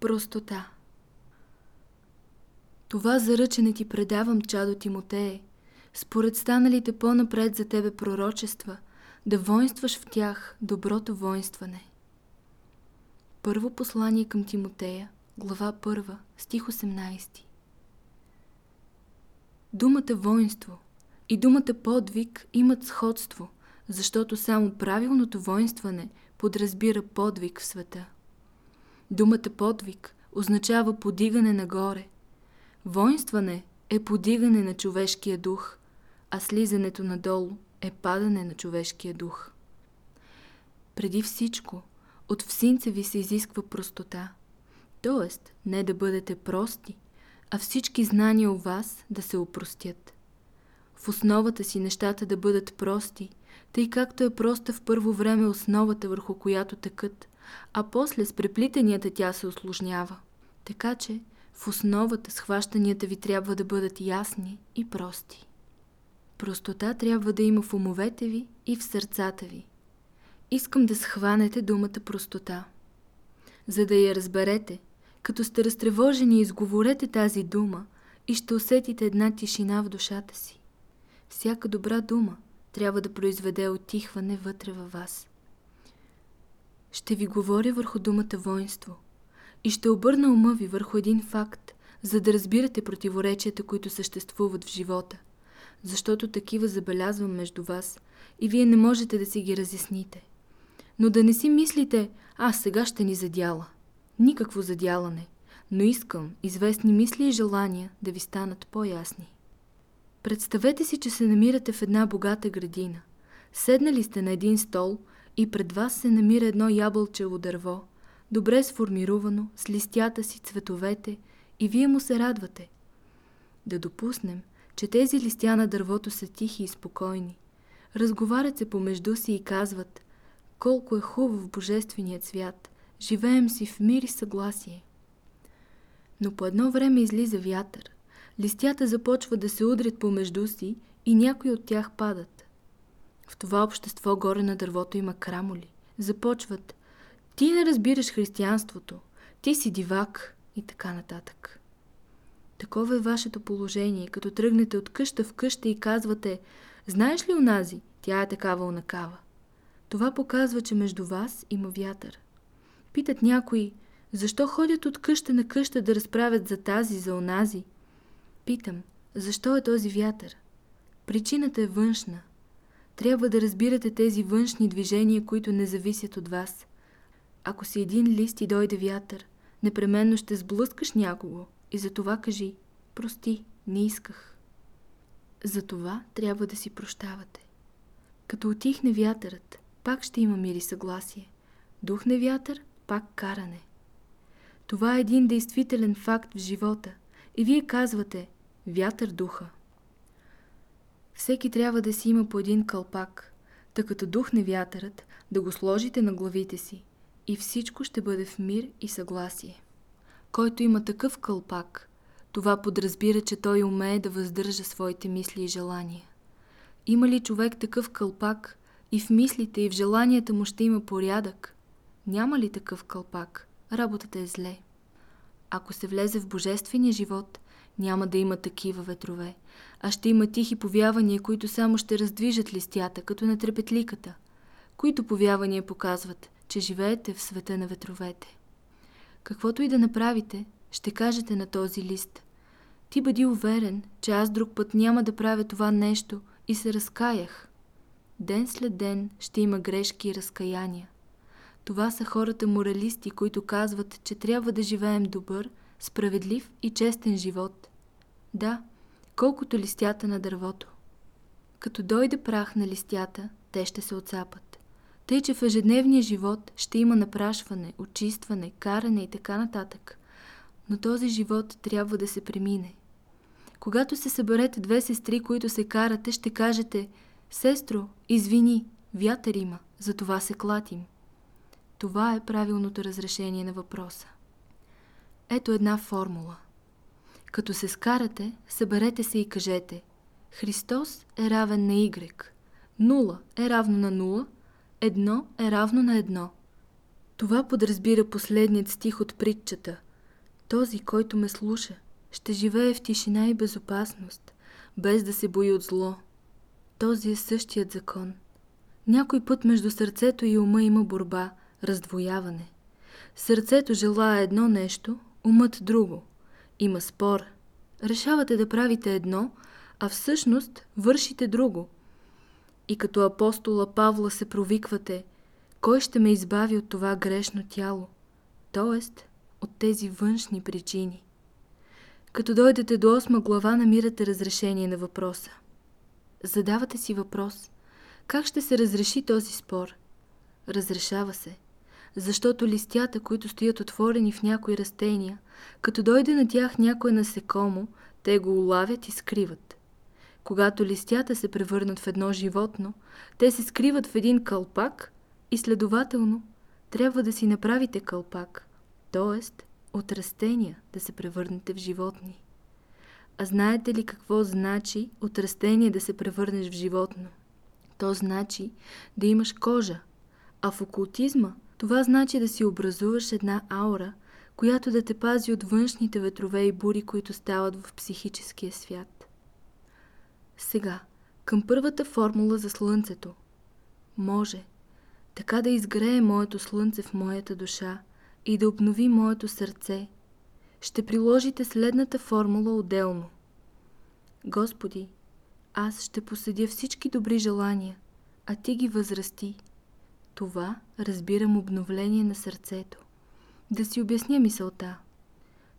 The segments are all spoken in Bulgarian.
Простота Това заръчене ти предавам, чадо Тимотее, според станалите по-напред за тебе пророчества, да воинстваш в тях доброто воинстване. Първо послание към Тимотея, глава 1, стих 18 Думата воинство и думата подвиг имат сходство, защото само правилното воинстване подразбира подвиг в света. Думата подвиг означава подигане нагоре. Воинстване е подигане на човешкия дух, а слизането надолу е падане на човешкия дух. Преди всичко, от всинца ви се изисква простота, т.е. не да бъдете прости, а всички знания у вас да се опростят. В основата си нещата да бъдат прости, тъй както е проста в първо време основата върху която тъкат, а после с преплитанията тя се осложнява. Така че в основата схващанията ви трябва да бъдат ясни и прости. Простота трябва да има в умовете ви и в сърцата ви. Искам да схванете думата простота. За да я разберете, като сте разтревожени, изговорете тази дума и ще усетите една тишина в душата си. Всяка добра дума трябва да произведе отихване вътре във вас. Ще ви говоря върху думата воинство и ще обърна ума ви върху един факт, за да разбирате противоречията, които съществуват в живота, защото такива забелязвам между вас и вие не можете да си ги разясните. Но да не си мислите, а сега ще ни задяла. Никакво задялане, но искам известни мисли и желания да ви станат по-ясни. Представете си, че се намирате в една богата градина. Седнали сте на един стол и пред вас се намира едно ябълчево дърво, добре сформировано, с листята си, цветовете и вие му се радвате. Да допуснем, че тези листя на дървото са тихи и спокойни. Разговарят се помежду си и казват колко е хубав божественият свят, живеем си в мир и съгласие. Но по едно време излиза вятър – листята започват да се удрят помежду си и някои от тях падат. В това общество горе на дървото има крамоли. Започват «Ти не разбираш християнството», «Ти си дивак» и така нататък. Такова е вашето положение, като тръгнете от къща в къща и казвате «Знаеш ли унази? Тя е такава унакава». Това показва, че между вас има вятър. Питат някои, защо ходят от къща на къща да разправят за тази, за онази? Питам, защо е този вятър? Причината е външна. Трябва да разбирате тези външни движения, които не зависят от вас. Ако си един лист и дойде вятър, непременно ще сблъскаш някого и за това кажи «Прости, не исках». За това трябва да си прощавате. Като отихне вятърът, пак ще има мир и съгласие. Духне вятър, пак каране. Това е един действителен факт в живота и вие казвате – Вятър духа. Всеки трябва да си има по един кълпак, тъй като духне вятърът, да го сложите на главите си и всичко ще бъде в мир и съгласие. Който има такъв кълпак, това подразбира, че той умее да въздържа своите мисли и желания. Има ли човек такъв кълпак и в мислите и в желанията му ще има порядък? Няма ли такъв кълпак? Работата е зле. Ако се влезе в божествения живот, няма да има такива ветрове, а ще има тихи повявания, които само ще раздвижат листята, като на трепетликата, които повявания показват, че живеете в света на ветровете. Каквото и да направите, ще кажете на този лист. Ти бъди уверен, че аз друг път няма да правя това нещо и се разкаях. Ден след ден ще има грешки и разкаяния. Това са хората моралисти, които казват, че трябва да живеем добър, справедлив и честен живот. Да, колкото листята на дървото. Като дойде прах на листята, те ще се отцапат. Тъй, че в ежедневния живот ще има напрашване, очистване, каране и така нататък. Но този живот трябва да се премине. Когато се съберете две сестри, които се карате, ще кажете «Сестро, извини, вятър има, за това се клатим». Това е правилното разрешение на въпроса. Ето една формула – като се скарате, съберете се и кажете Христос е равен на Y, нула е равно на нула, едно е равно на едно. Това подразбира последният стих от притчата Този, който ме слуша, ще живее в тишина и безопасност, без да се бои от зло. Този е същият закон. Някой път между сърцето и ума има борба, раздвояване. Сърцето желая едно нещо, умът друго. Има спор. Решавате да правите едно, а всъщност вършите друго. И като апостола Павла се провиквате, кой ще ме избави от това грешно тяло, т.е. от тези външни причини. Като дойдете до 8 глава, намирате разрешение на въпроса. Задавате си въпрос. Как ще се разреши този спор? Разрешава се. Защото листята, които стоят отворени в някои растения, като дойде на тях някое насекомо, те го улавят и скриват. Когато листята се превърнат в едно животно, те се скриват в един кълпак и следователно трябва да си направите кълпак, т.е. от растения да се превърнете в животни. А знаете ли какво значи от растение да се превърнеш в животно? То значи да имаш кожа, а в окултизма това значи да си образуваш една аура, която да те пази от външните ветрове и бури, които стават в психическия свят. Сега, към първата формула за Слънцето. Може така да изгрее моето Слънце в моята душа и да обнови моето сърце. Ще приложите следната формула отделно. Господи, аз ще посъдя всички добри желания, а Ти ги възрасти. Това разбирам обновление на сърцето. Да си обясня мисълта.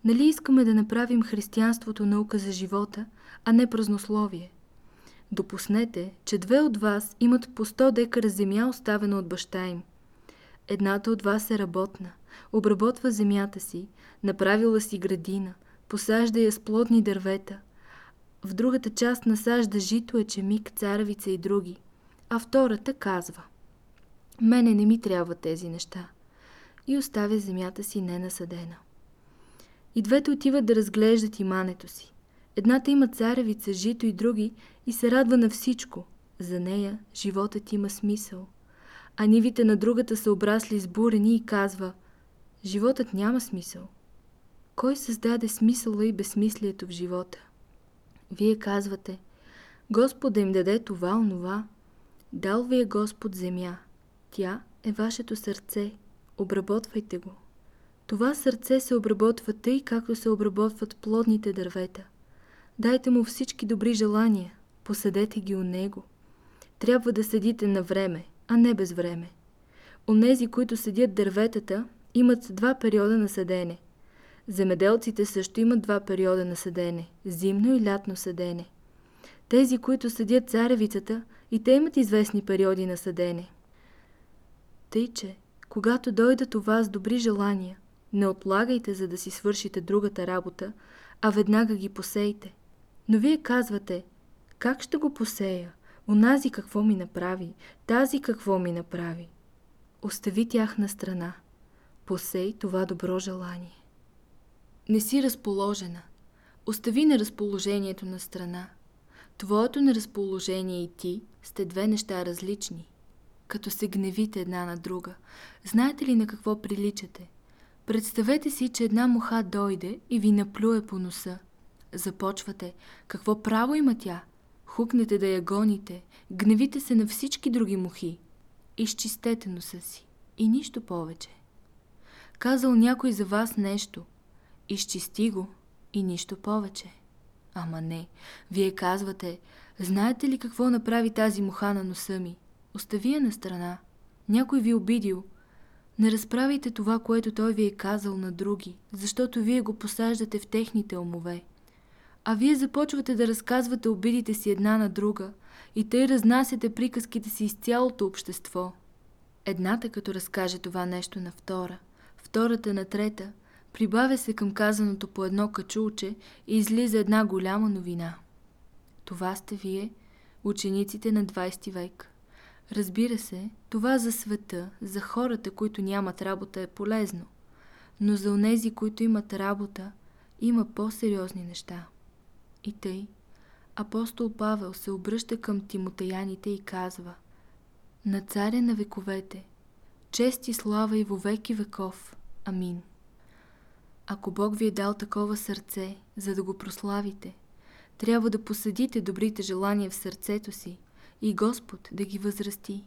Нали искаме да направим християнството наука за живота, а не празнословие? Допуснете, че две от вас имат по 100 декара земя, оставена от баща им. Едната от вас е работна, обработва земята си, направила си градина, посажда я с плодни дървета. В другата част насажда жито, ечемик, царевица и други. А втората казва Мене не ми трябва тези неща. И оставя земята си ненасадена. И двете отиват да разглеждат имането си. Едната има царевица, жито и други и се радва на всичко. За нея животът има смисъл. А нивите на другата са обрасли с бурени и казва Животът няма смисъл. Кой създаде смисъла и безсмислието в живота? Вие казвате Господ да им даде това, онова. Дал ви е Господ земя. Тя е вашето сърце. Обработвайте го. Това сърце се обработва тъй, както се обработват плодните дървета. Дайте му всички добри желания, посадете ги у него. Трябва да седите на време, а не без време. Онези, които седят дърветата, имат два периода на седене. Земеделците също имат два периода на седене – зимно и лятно седене. Тези, които седят царевицата, и те имат известни периоди на седене. Тъй, че, когато дойдат у вас добри желания, не отлагайте, за да си свършите другата работа, а веднага ги посейте. Но вие казвате, как ще го посея? Онази какво ми направи, тази какво ми направи. Остави тях на страна. Посей това добро желание. Не си разположена. Остави неразположението на страна. Твоето неразположение и ти сте две неща различни. Като се гневите една на друга, знаете ли на какво приличате? Представете си, че една муха дойде и ви наплюе по носа – Започвате. Какво право има тя? Хукнете да я гоните. Гневите се на всички други мухи. Изчистете носа си. И нищо повече. Казал някой за вас нещо. Изчисти го. И нищо повече. Ама не. Вие казвате, знаете ли какво направи тази муха на носа ми? Остави я на страна. Някой ви обидил. Не разправите това, което той ви е казал на други, защото вие го посаждате в техните умове. А вие започвате да разказвате обидите си една на друга и тъй разнасяте приказките си из цялото общество. Едната като разкаже това нещо на втора, втората на трета, прибавя се към казаното по едно качулче и излиза една голяма новина. Това сте вие, учениците на 20 век. Разбира се, това за света, за хората, които нямат работа е полезно, но за онези, които имат работа, има по-сериозни неща. И тъй, апостол Павел се обръща към тимотеяните и казва На царя на вековете, чест и слава и вовеки веков. Амин. Ако Бог ви е дал такова сърце, за да го прославите, трябва да посадите добрите желания в сърцето си и Господ да ги възрасти.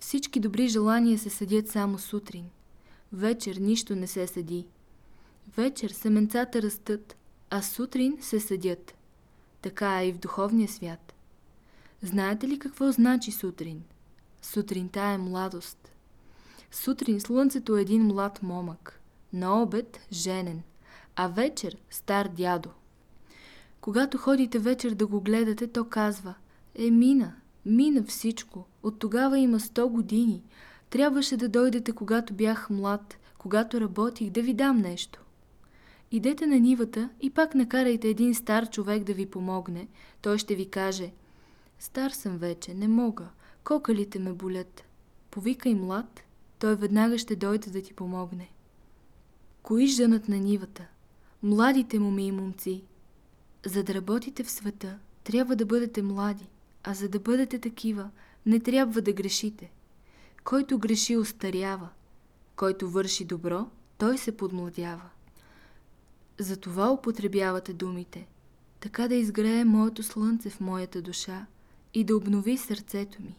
Всички добри желания се съдят само сутрин. Вечер нищо не се съди. Вечер семенцата растат, а сутрин се съдят. Така е и в духовния свят. Знаете ли какво значи сутрин? Сутринта е младост. Сутрин слънцето е един млад момък, на обед женен, а вечер стар дядо. Когато ходите вечер да го гледате, то казва Е, мина, мина всичко, от тогава има 100 години. Трябваше да дойдете, когато бях млад, когато работих, да ви дам нещо. Идете на нивата и пак накарайте един стар човек да ви помогне. Той ще ви каже Стар съм вече, не мога, кокалите ме болят. Повикай млад, той веднага ще дойде да ти помогне. Кои женат на нивата? Младите моми и момци. За да работите в света, трябва да бъдете млади, а за да бъдете такива, не трябва да грешите. Който греши, остарява. Който върши добро, той се подмладява. Затова употребявате думите, така да изгрее моето слънце в моята душа и да обнови сърцето ми.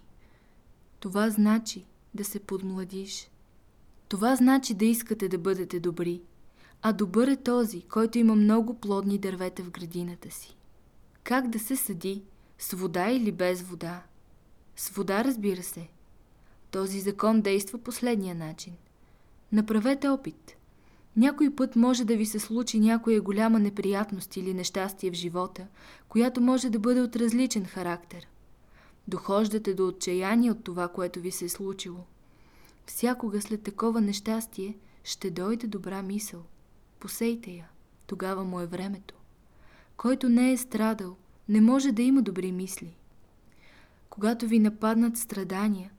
Това значи да се подмладиш. Това значи да искате да бъдете добри, а добър е този, който има много плодни дървета в градината си. Как да се съди? С вода или без вода? С вода, разбира се. Този закон действа последния начин. Направете опит. Някой път може да ви се случи някоя голяма неприятност или нещастие в живота, която може да бъде от различен характер. Дохождате до отчаяние от това, което ви се е случило. Всякога след такова нещастие ще дойде добра мисъл. Посейте я, тогава му е времето. Който не е страдал, не може да има добри мисли. Когато ви нападнат страдания,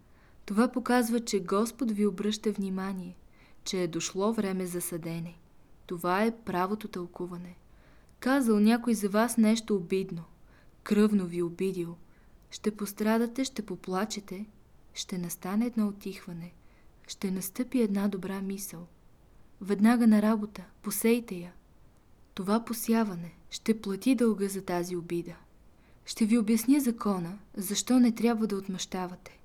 това показва, че Господ ви обръща внимание, че е дошло време за съдене. Това е правото тълкуване. Казал някой за вас нещо обидно, кръвно ви обидил. Ще пострадате, ще поплачете, ще настане едно отихване, ще настъпи една добра мисъл. Веднага на работа, посейте я. Това посяване ще плати дълга за тази обида. Ще ви обясня закона, защо не трябва да отмъщавате.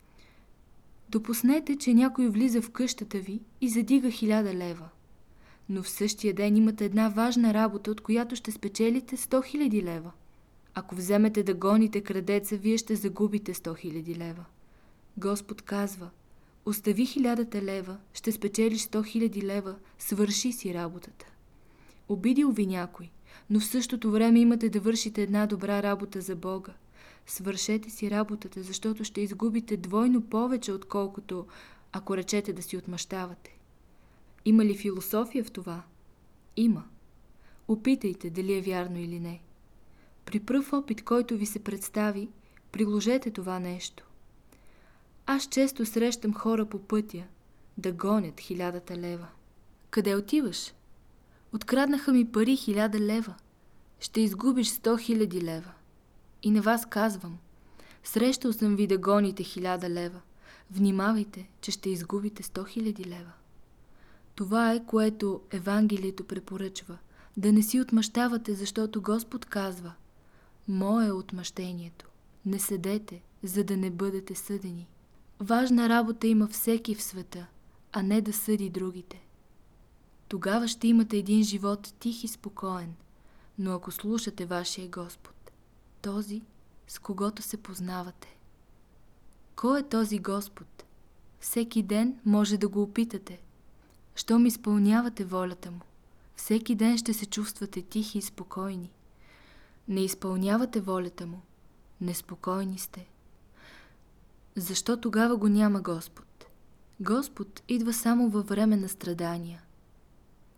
Допуснете, че някой влиза в къщата ви и задига хиляда лева. Но в същия ден имате една важна работа, от която ще спечелите 100 хиляди лева. Ако вземете да гоните крадеца, вие ще загубите 100 хиляди лева. Господ казва, остави хилядата лева, ще спечелиш 100 хиляди лева, свърши си работата. Обидил ви някой, но в същото време имате да вършите една добра работа за Бога – Свършете си работата, защото ще изгубите двойно повече, отколкото ако речете да си отмъщавате. Има ли философия в това? Има. Опитайте дали е вярно или не. При пръв опит, който ви се представи, приложете това нещо. Аз често срещам хора по пътя да гонят хилядата лева. Къде отиваш? Откраднаха ми пари хиляда лева. Ще изгубиш сто хиляди лева. И на вас казвам, срещал съм ви да гоните хиляда лева. Внимавайте, че ще изгубите сто хиляди лева. Това е, което Евангелието препоръчва. Да не си отмъщавате, защото Господ казва Мое е отмъщението. Не седете, за да не бъдете съдени. Важна работа има всеки в света, а не да съди другите. Тогава ще имате един живот тих и спокоен, но ако слушате вашия Господ този, с когото се познавате. Кой е този Господ? Всеки ден може да го опитате. Щом изпълнявате волята му, всеки ден ще се чувствате тихи и спокойни. Не изпълнявате волята му, неспокойни сте. Защо тогава го няма Господ? Господ идва само във време на страдания.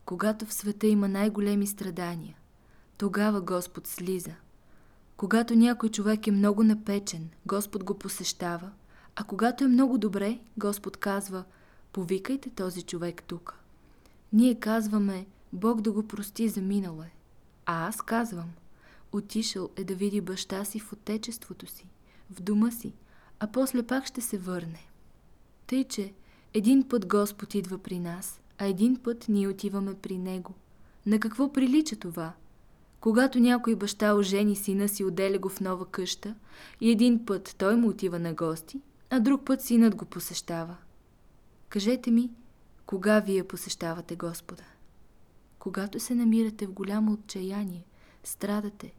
Когато в света има най-големи страдания, тогава Господ слиза – когато някой човек е много напечен, Господ го посещава, а когато е много добре, Господ казва, повикайте този човек тук. Ние казваме, Бог да го прости за минало е. А аз казвам, отишъл е да види баща си в отечеството си, в дома си, а после пак ще се върне. Тъй, че един път Господ идва при нас, а един път ние отиваме при Него. На какво прилича това? Когато някой баща ожени сина си, отделя го в нова къща и един път той му отива на гости, а друг път синът го посещава. Кажете ми, кога вие посещавате Господа? Когато се намирате в голямо отчаяние, страдате,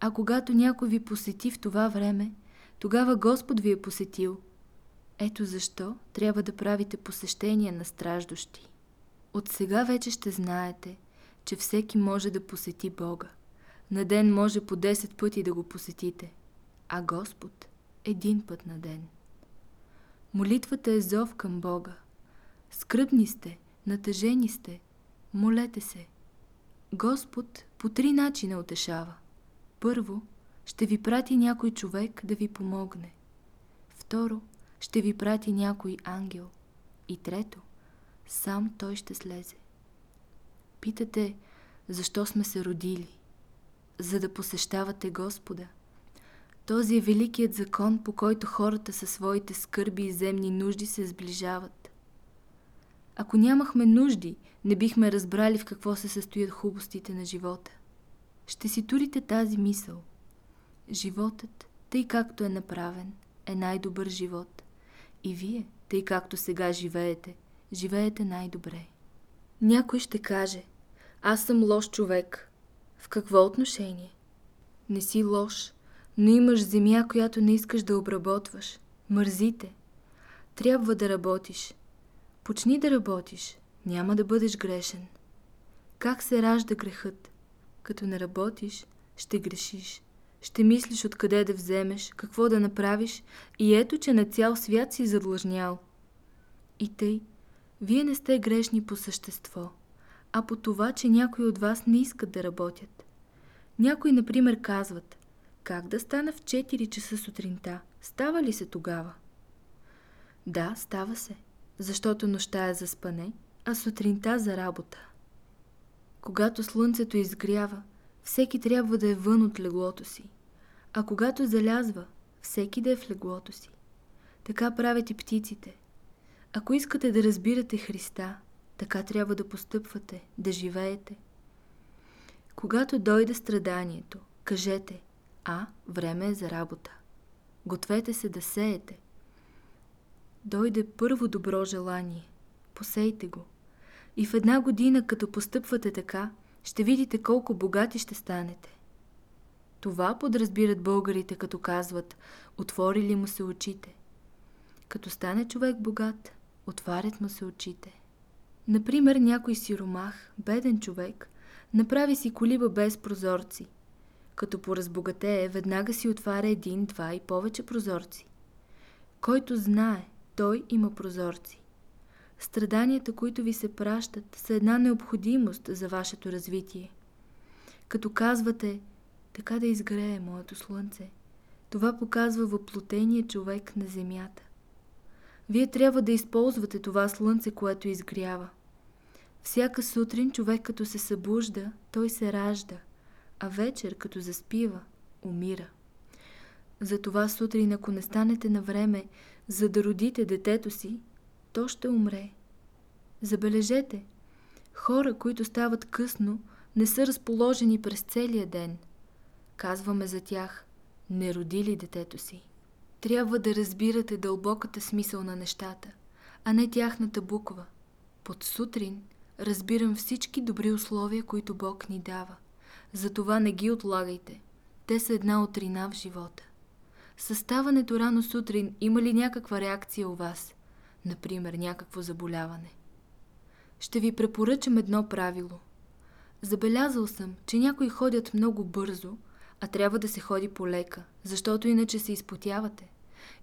а когато някой ви посети в това време, тогава Господ ви е посетил. Ето защо трябва да правите посещения на страждощи. От сега вече ще знаете, че всеки може да посети Бога. На ден може по 10 пъти да го посетите, а Господ един път на ден. Молитвата е зов към Бога. Скръбни сте, натъжени сте, молете се. Господ по три начина утешава. Първо, ще ви прати някой човек да ви помогне. Второ, ще ви прати някой ангел. И трето, сам той ще слезе. Питате, защо сме се родили? За да посещавате Господа. Този е великият закон, по който хората със своите скърби и земни нужди се сближават. Ако нямахме нужди, не бихме разбрали в какво се състоят хубостите на живота. Ще си турите тази мисъл. Животът, тъй както е направен, е най-добър живот. И вие, тъй както сега живеете, живеете най-добре. Някой ще каже, аз съм лош човек. В какво отношение? Не си лош, но имаш земя, която не искаш да обработваш. Мързите. Трябва да работиш. Почни да работиш. Няма да бъдеш грешен. Как се ражда грехът? Като не работиш, ще грешиш. Ще мислиш откъде да вземеш, какво да направиш и ето, че на цял свят си задлъжнял. И тъй, вие не сте грешни по същество, а по това, че някои от вас не искат да работят. Някои, например, казват, как да стана в 4 часа сутринта? Става ли се тогава? Да, става се, защото нощта е за спане, а сутринта за работа. Когато слънцето изгрява, всеки трябва да е вън от леглото си, а когато залязва, всеки да е в леглото си. Така правят и птиците. Ако искате да разбирате Христа, така трябва да постъпвате, да живеете. Когато дойде страданието, кажете А, време е за работа. Гответе се да сеете. Дойде първо добро желание. Посейте го. И в една година, като постъпвате така, ще видите колко богати ще станете. Това подразбират българите, като казват «Отворили му се очите». Като стане човек богат, отварят му се очите. Например, някой сиромах, беден човек, направи си колиба без прозорци. Като поразбогатее, веднага си отваря един, два и повече прозорци. Който знае, той има прозорци. Страданията, които ви се пращат, са една необходимост за вашето развитие. Като казвате, така да изгрее моето слънце, това показва въплотения човек на земята. Вие трябва да използвате това слънце, което изгрява. Всяка сутрин човек като се събужда, той се ражда, а вечер като заспива, умира. Затова сутрин, ако не станете на време, за да родите детето си, то ще умре. Забележете, хора, които стават късно, не са разположени през целия ден. Казваме за тях, не родили детето си. Трябва да разбирате дълбоката смисъл на нещата, а не тяхната буква. Под сутрин разбирам всички добри условия, които Бог ни дава. Затова не ги отлагайте. Те са една отрина в живота. Съставането рано сутрин има ли някаква реакция у вас? Например, някакво заболяване. Ще ви препоръчам едно правило. Забелязал съм, че някои ходят много бързо, а трябва да се ходи полека, защото иначе се изпотявате.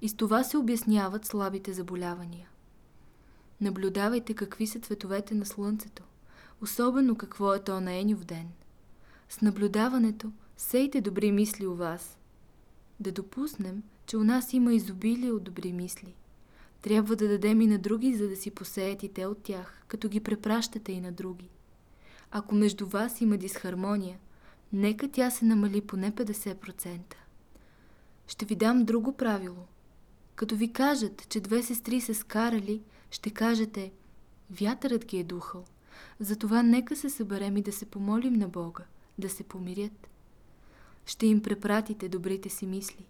И с това се обясняват слабите заболявания. Наблюдавайте какви са цветовете на слънцето, особено какво е то на Енюв ден. С наблюдаването сейте добри мисли у вас. Да допуснем, че у нас има изобилие от добри мисли. Трябва да дадем и на други, за да си посеят и те от тях, като ги препращате и на други. Ако между вас има дисхармония, нека тя се намали поне 50%. Ще ви дам друго правило. Като ви кажат, че две сестри се скарали, ще кажете, вятърът ги е духал. Затова нека се съберем и да се помолим на Бога, да се помирят. Ще им препратите добрите си мисли.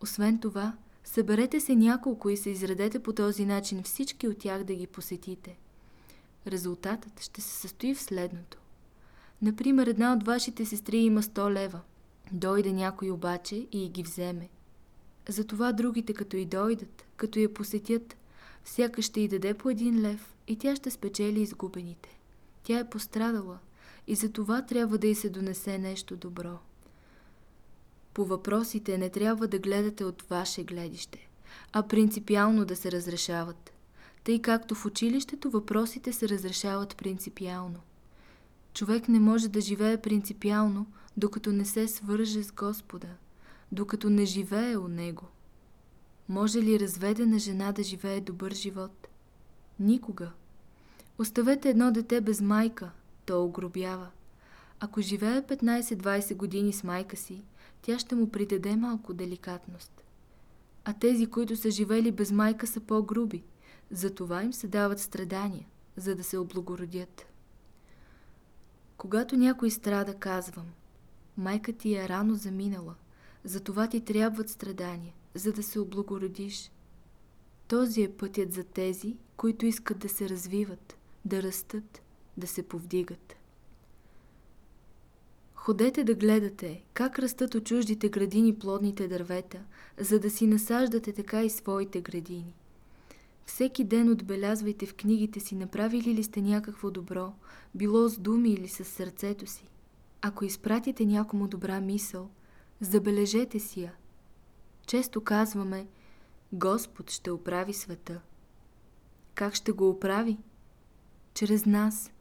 Освен това, съберете се няколко и се изредете по този начин всички от тях да ги посетите. Резултатът ще се състои в следното. Например, една от вашите сестри има 100 лева. Дойде някой обаче и ги вземе. Затова другите, като и дойдат, като я посетят, всяка ще й даде по един лев и тя ще спечели изгубените. Тя е пострадала и за това трябва да й се донесе нещо добро. По въпросите не трябва да гледате от ваше гледище, а принципиално да се разрешават. Тъй както в училището въпросите се разрешават принципиално. Човек не може да живее принципиално, докато не се свърже с Господа, докато не живее у Него. Може ли разведена жена да живее добър живот? Никога. Оставете едно дете без майка, то огробява. Ако живее 15-20 години с майка си, тя ще му придаде малко деликатност. А тези, които са живели без майка, са по-груби. Затова им се дават страдания, за да се облагородят. Когато някой страда, казвам, майка ти е рано заминала, затова ти трябват страдания, за да се облагородиш. Този е пътят за тези, които искат да се развиват, да растат, да се повдигат. Ходете да гледате как растат от чуждите градини плодните дървета, за да си насаждате така и своите градини. Всеки ден отбелязвайте в книгите си направили ли сте някакво добро, било с думи или с сърцето си. Ако изпратите някому добра мисъл, забележете си я. Често казваме, Господ ще оправи света. Как ще го оправи? Чрез нас –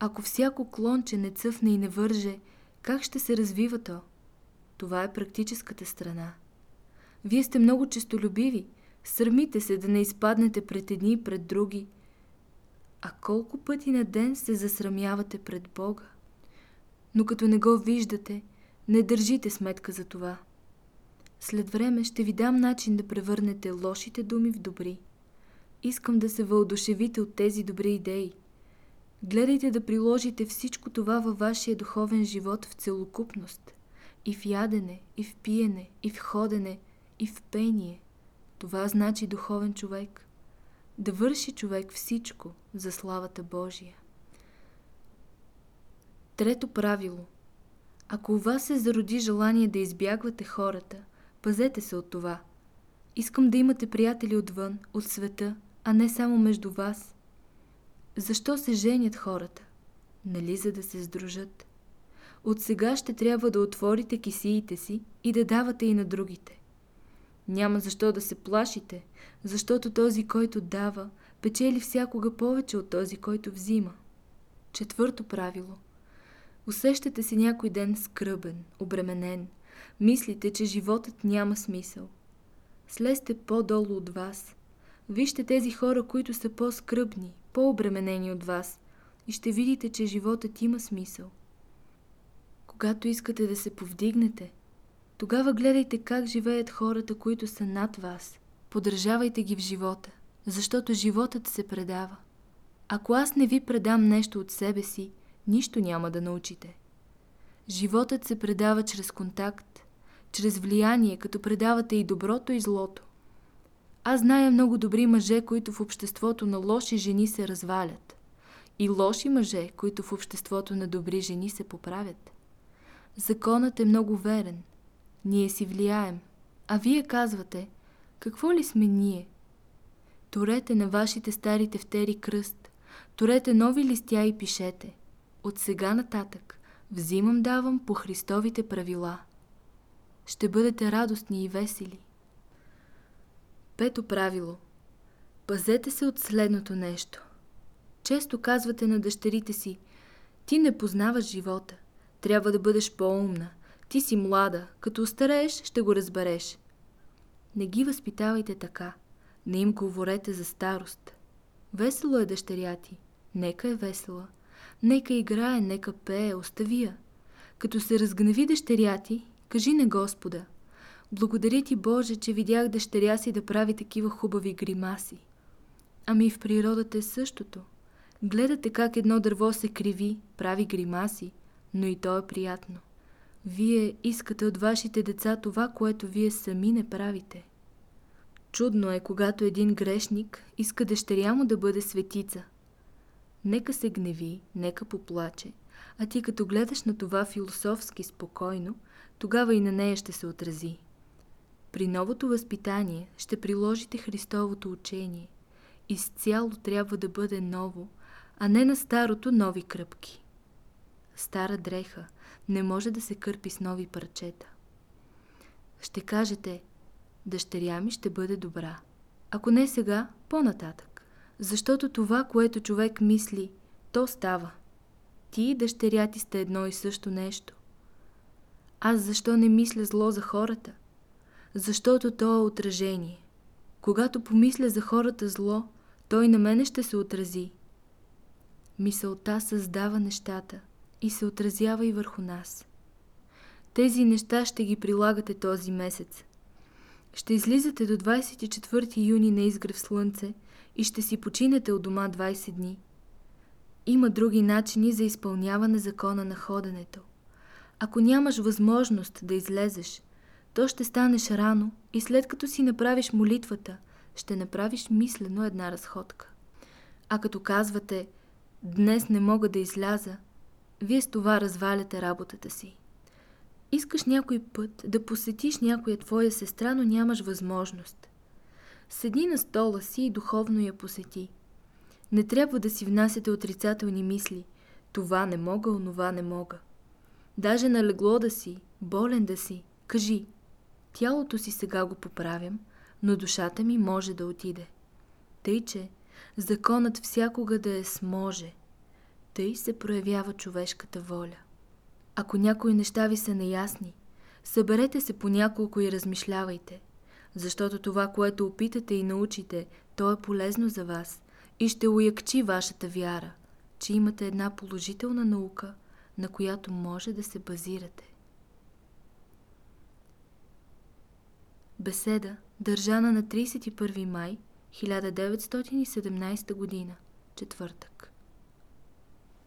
ако всяко клонче не цъфне и не върже, как ще се развива то? Това е практическата страна. Вие сте много честолюбиви. Срамите се да не изпаднете пред едни и пред други. А колко пъти на ден се засрамявате пред Бога? Но като не го виждате, не държите сметка за това. След време ще ви дам начин да превърнете лошите думи в добри. Искам да се въодушевите от тези добри идеи – Гледайте да приложите всичко това във вашия духовен живот в целокупност. И в ядене, и в пиене, и в ходене, и в пение. Това значи духовен човек. Да върши човек всичко за славата Божия. Трето правило. Ако у вас се зароди желание да избягвате хората, пазете се от това. Искам да имате приятели отвън, от света, а не само между вас – защо се женят хората? Нали за да се сдружат? От сега ще трябва да отворите кисиите си и да давате и на другите. Няма защо да се плашите, защото този, който дава, печели всякога повече от този, който взима. Четвърто правило. Усещате се някой ден скръбен, обременен. Мислите, че животът няма смисъл. Слезте по-долу от вас. Вижте тези хора, които са по-скръбни, по-обременени от вас и ще видите, че животът има смисъл. Когато искате да се повдигнете, тогава гледайте как живеят хората, които са над вас. Поддържавайте ги в живота, защото животът се предава. Ако аз не ви предам нещо от себе си, нищо няма да научите. Животът се предава чрез контакт, чрез влияние, като предавате и доброто и злото. Аз зная много добри мъже, които в обществото на лоши жени се развалят. И лоши мъже, които в обществото на добри жени се поправят. Законът е много верен. Ние си влияем. А вие казвате, какво ли сме ние? Торете на вашите стари тефтери кръст. Торете нови листя и пишете. От сега нататък взимам давам по Христовите правила. Ще бъдете радостни и весели. Пето правило. Пазете се от следното нещо. Често казвате на дъщерите си, ти не познаваш живота, трябва да бъдеш по-умна, ти си млада, като остарееш ще го разбереш. Не ги възпитавайте така, не им говорете за старост. Весело е дъщеря ти, нека е весела, нека играе, нека пее, остави я. Като се разгневи дъщеря ти, кажи на Господа – благодаря ти, Боже, че видях дъщеря си да прави такива хубави гримаси. Ами в природата е същото. Гледате как едно дърво се криви, прави гримаси, но и то е приятно. Вие искате от вашите деца това, което вие сами не правите. Чудно е, когато един грешник иска дъщеря му да бъде светица. Нека се гневи, нека поплаче, а ти като гледаш на това философски спокойно, тогава и на нея ще се отрази. При новото възпитание ще приложите Христовото учение. Изцяло трябва да бъде ново, а не на старото нови кръпки. Стара дреха не може да се кърпи с нови парчета. Ще кажете, дъщеря ми ще бъде добра. Ако не сега, по-нататък. Защото това, което човек мисли, то става. Ти и дъщеря ти сте едно и също нещо. Аз защо не мисля зло за хората? Защото то е отражение. Когато помисля за хората зло, той на мене ще се отрази. Мисълта създава нещата и се отразява и върху нас. Тези неща ще ги прилагате този месец. Ще излизате до 24 юни на изгрев слънце и ще си починете от дома 20 дни. Има други начини за изпълняване закона на ходенето. Ако нямаш възможност да излезеш, то ще станеш рано и след като си направиш молитвата, ще направиш мислено една разходка. А като казвате «Днес не мога да изляза», вие с това разваляте работата си. Искаш някой път да посетиш някоя твоя сестра, но нямаш възможност. Седи на стола си и духовно я посети. Не трябва да си внасяте отрицателни мисли. Това не мога, онова не мога. Даже на легло да си, болен да си, кажи. Тялото си сега го поправям, но душата ми може да отиде. Тъй, че законът всякога да е сможе. Тъй се проявява човешката воля. Ако някои неща ви са неясни, съберете се по няколко и размишлявайте, защото това, което опитате и научите, то е полезно за вас и ще уякчи вашата вяра, че имате една положителна наука, на която може да се базирате. Беседа, държана на 31 май 1917 година, четвъртък.